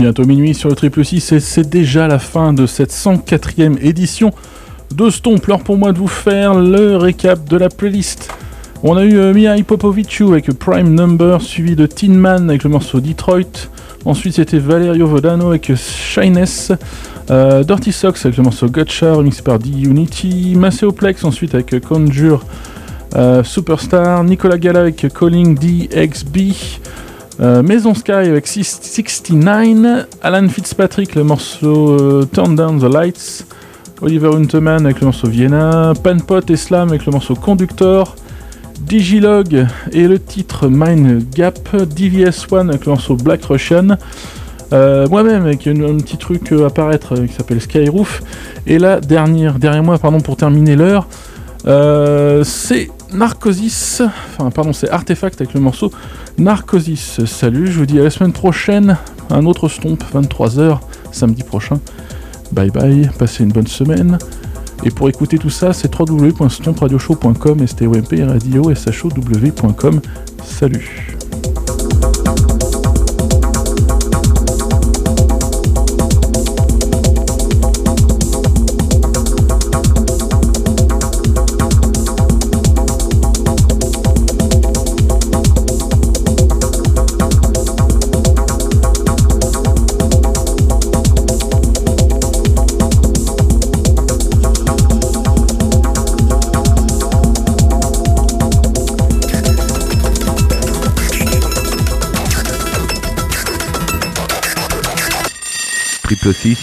Bientôt minuit sur le triple 6 et c'est déjà la fin de cette 104e édition de Stomp. L'heure pour moi de vous faire le récap de la playlist. On a eu euh, Mia avec Prime Number, suivi de Tin Man avec le morceau Detroit. Ensuite, c'était Valerio Vodano avec Shyness. Euh, Dirty Socks avec le morceau Gotcha, remixé par D-Unity. Maceoplex ensuite avec Conjure euh, Superstar. Nicolas Gala avec Calling DXB. Euh, Maison Sky avec 69, Alan Fitzpatrick, le morceau euh, Turn Down the Lights, Oliver Hunteman avec le morceau Vienna, Panpot et Slam avec le morceau Conductor, Digilog et le titre Mind Gap, DVS1 avec le morceau Black Russian, euh, moi-même avec un, petit truc à apparaître qui s'appelle Skyroof, et la dernière, derrière moi, pardon, pour terminer l'heure, c'est Narcosis, enfin pardon, c'est Artefact avec le morceau Narcosis. Salut, je vous dis à la semaine prochaine, un autre stomp, 23h, samedi prochain. Bye bye, passez une bonne semaine. Et pour écouter tout ça, c'est www.stompradioshow.com, STOMP radio. Salut. 6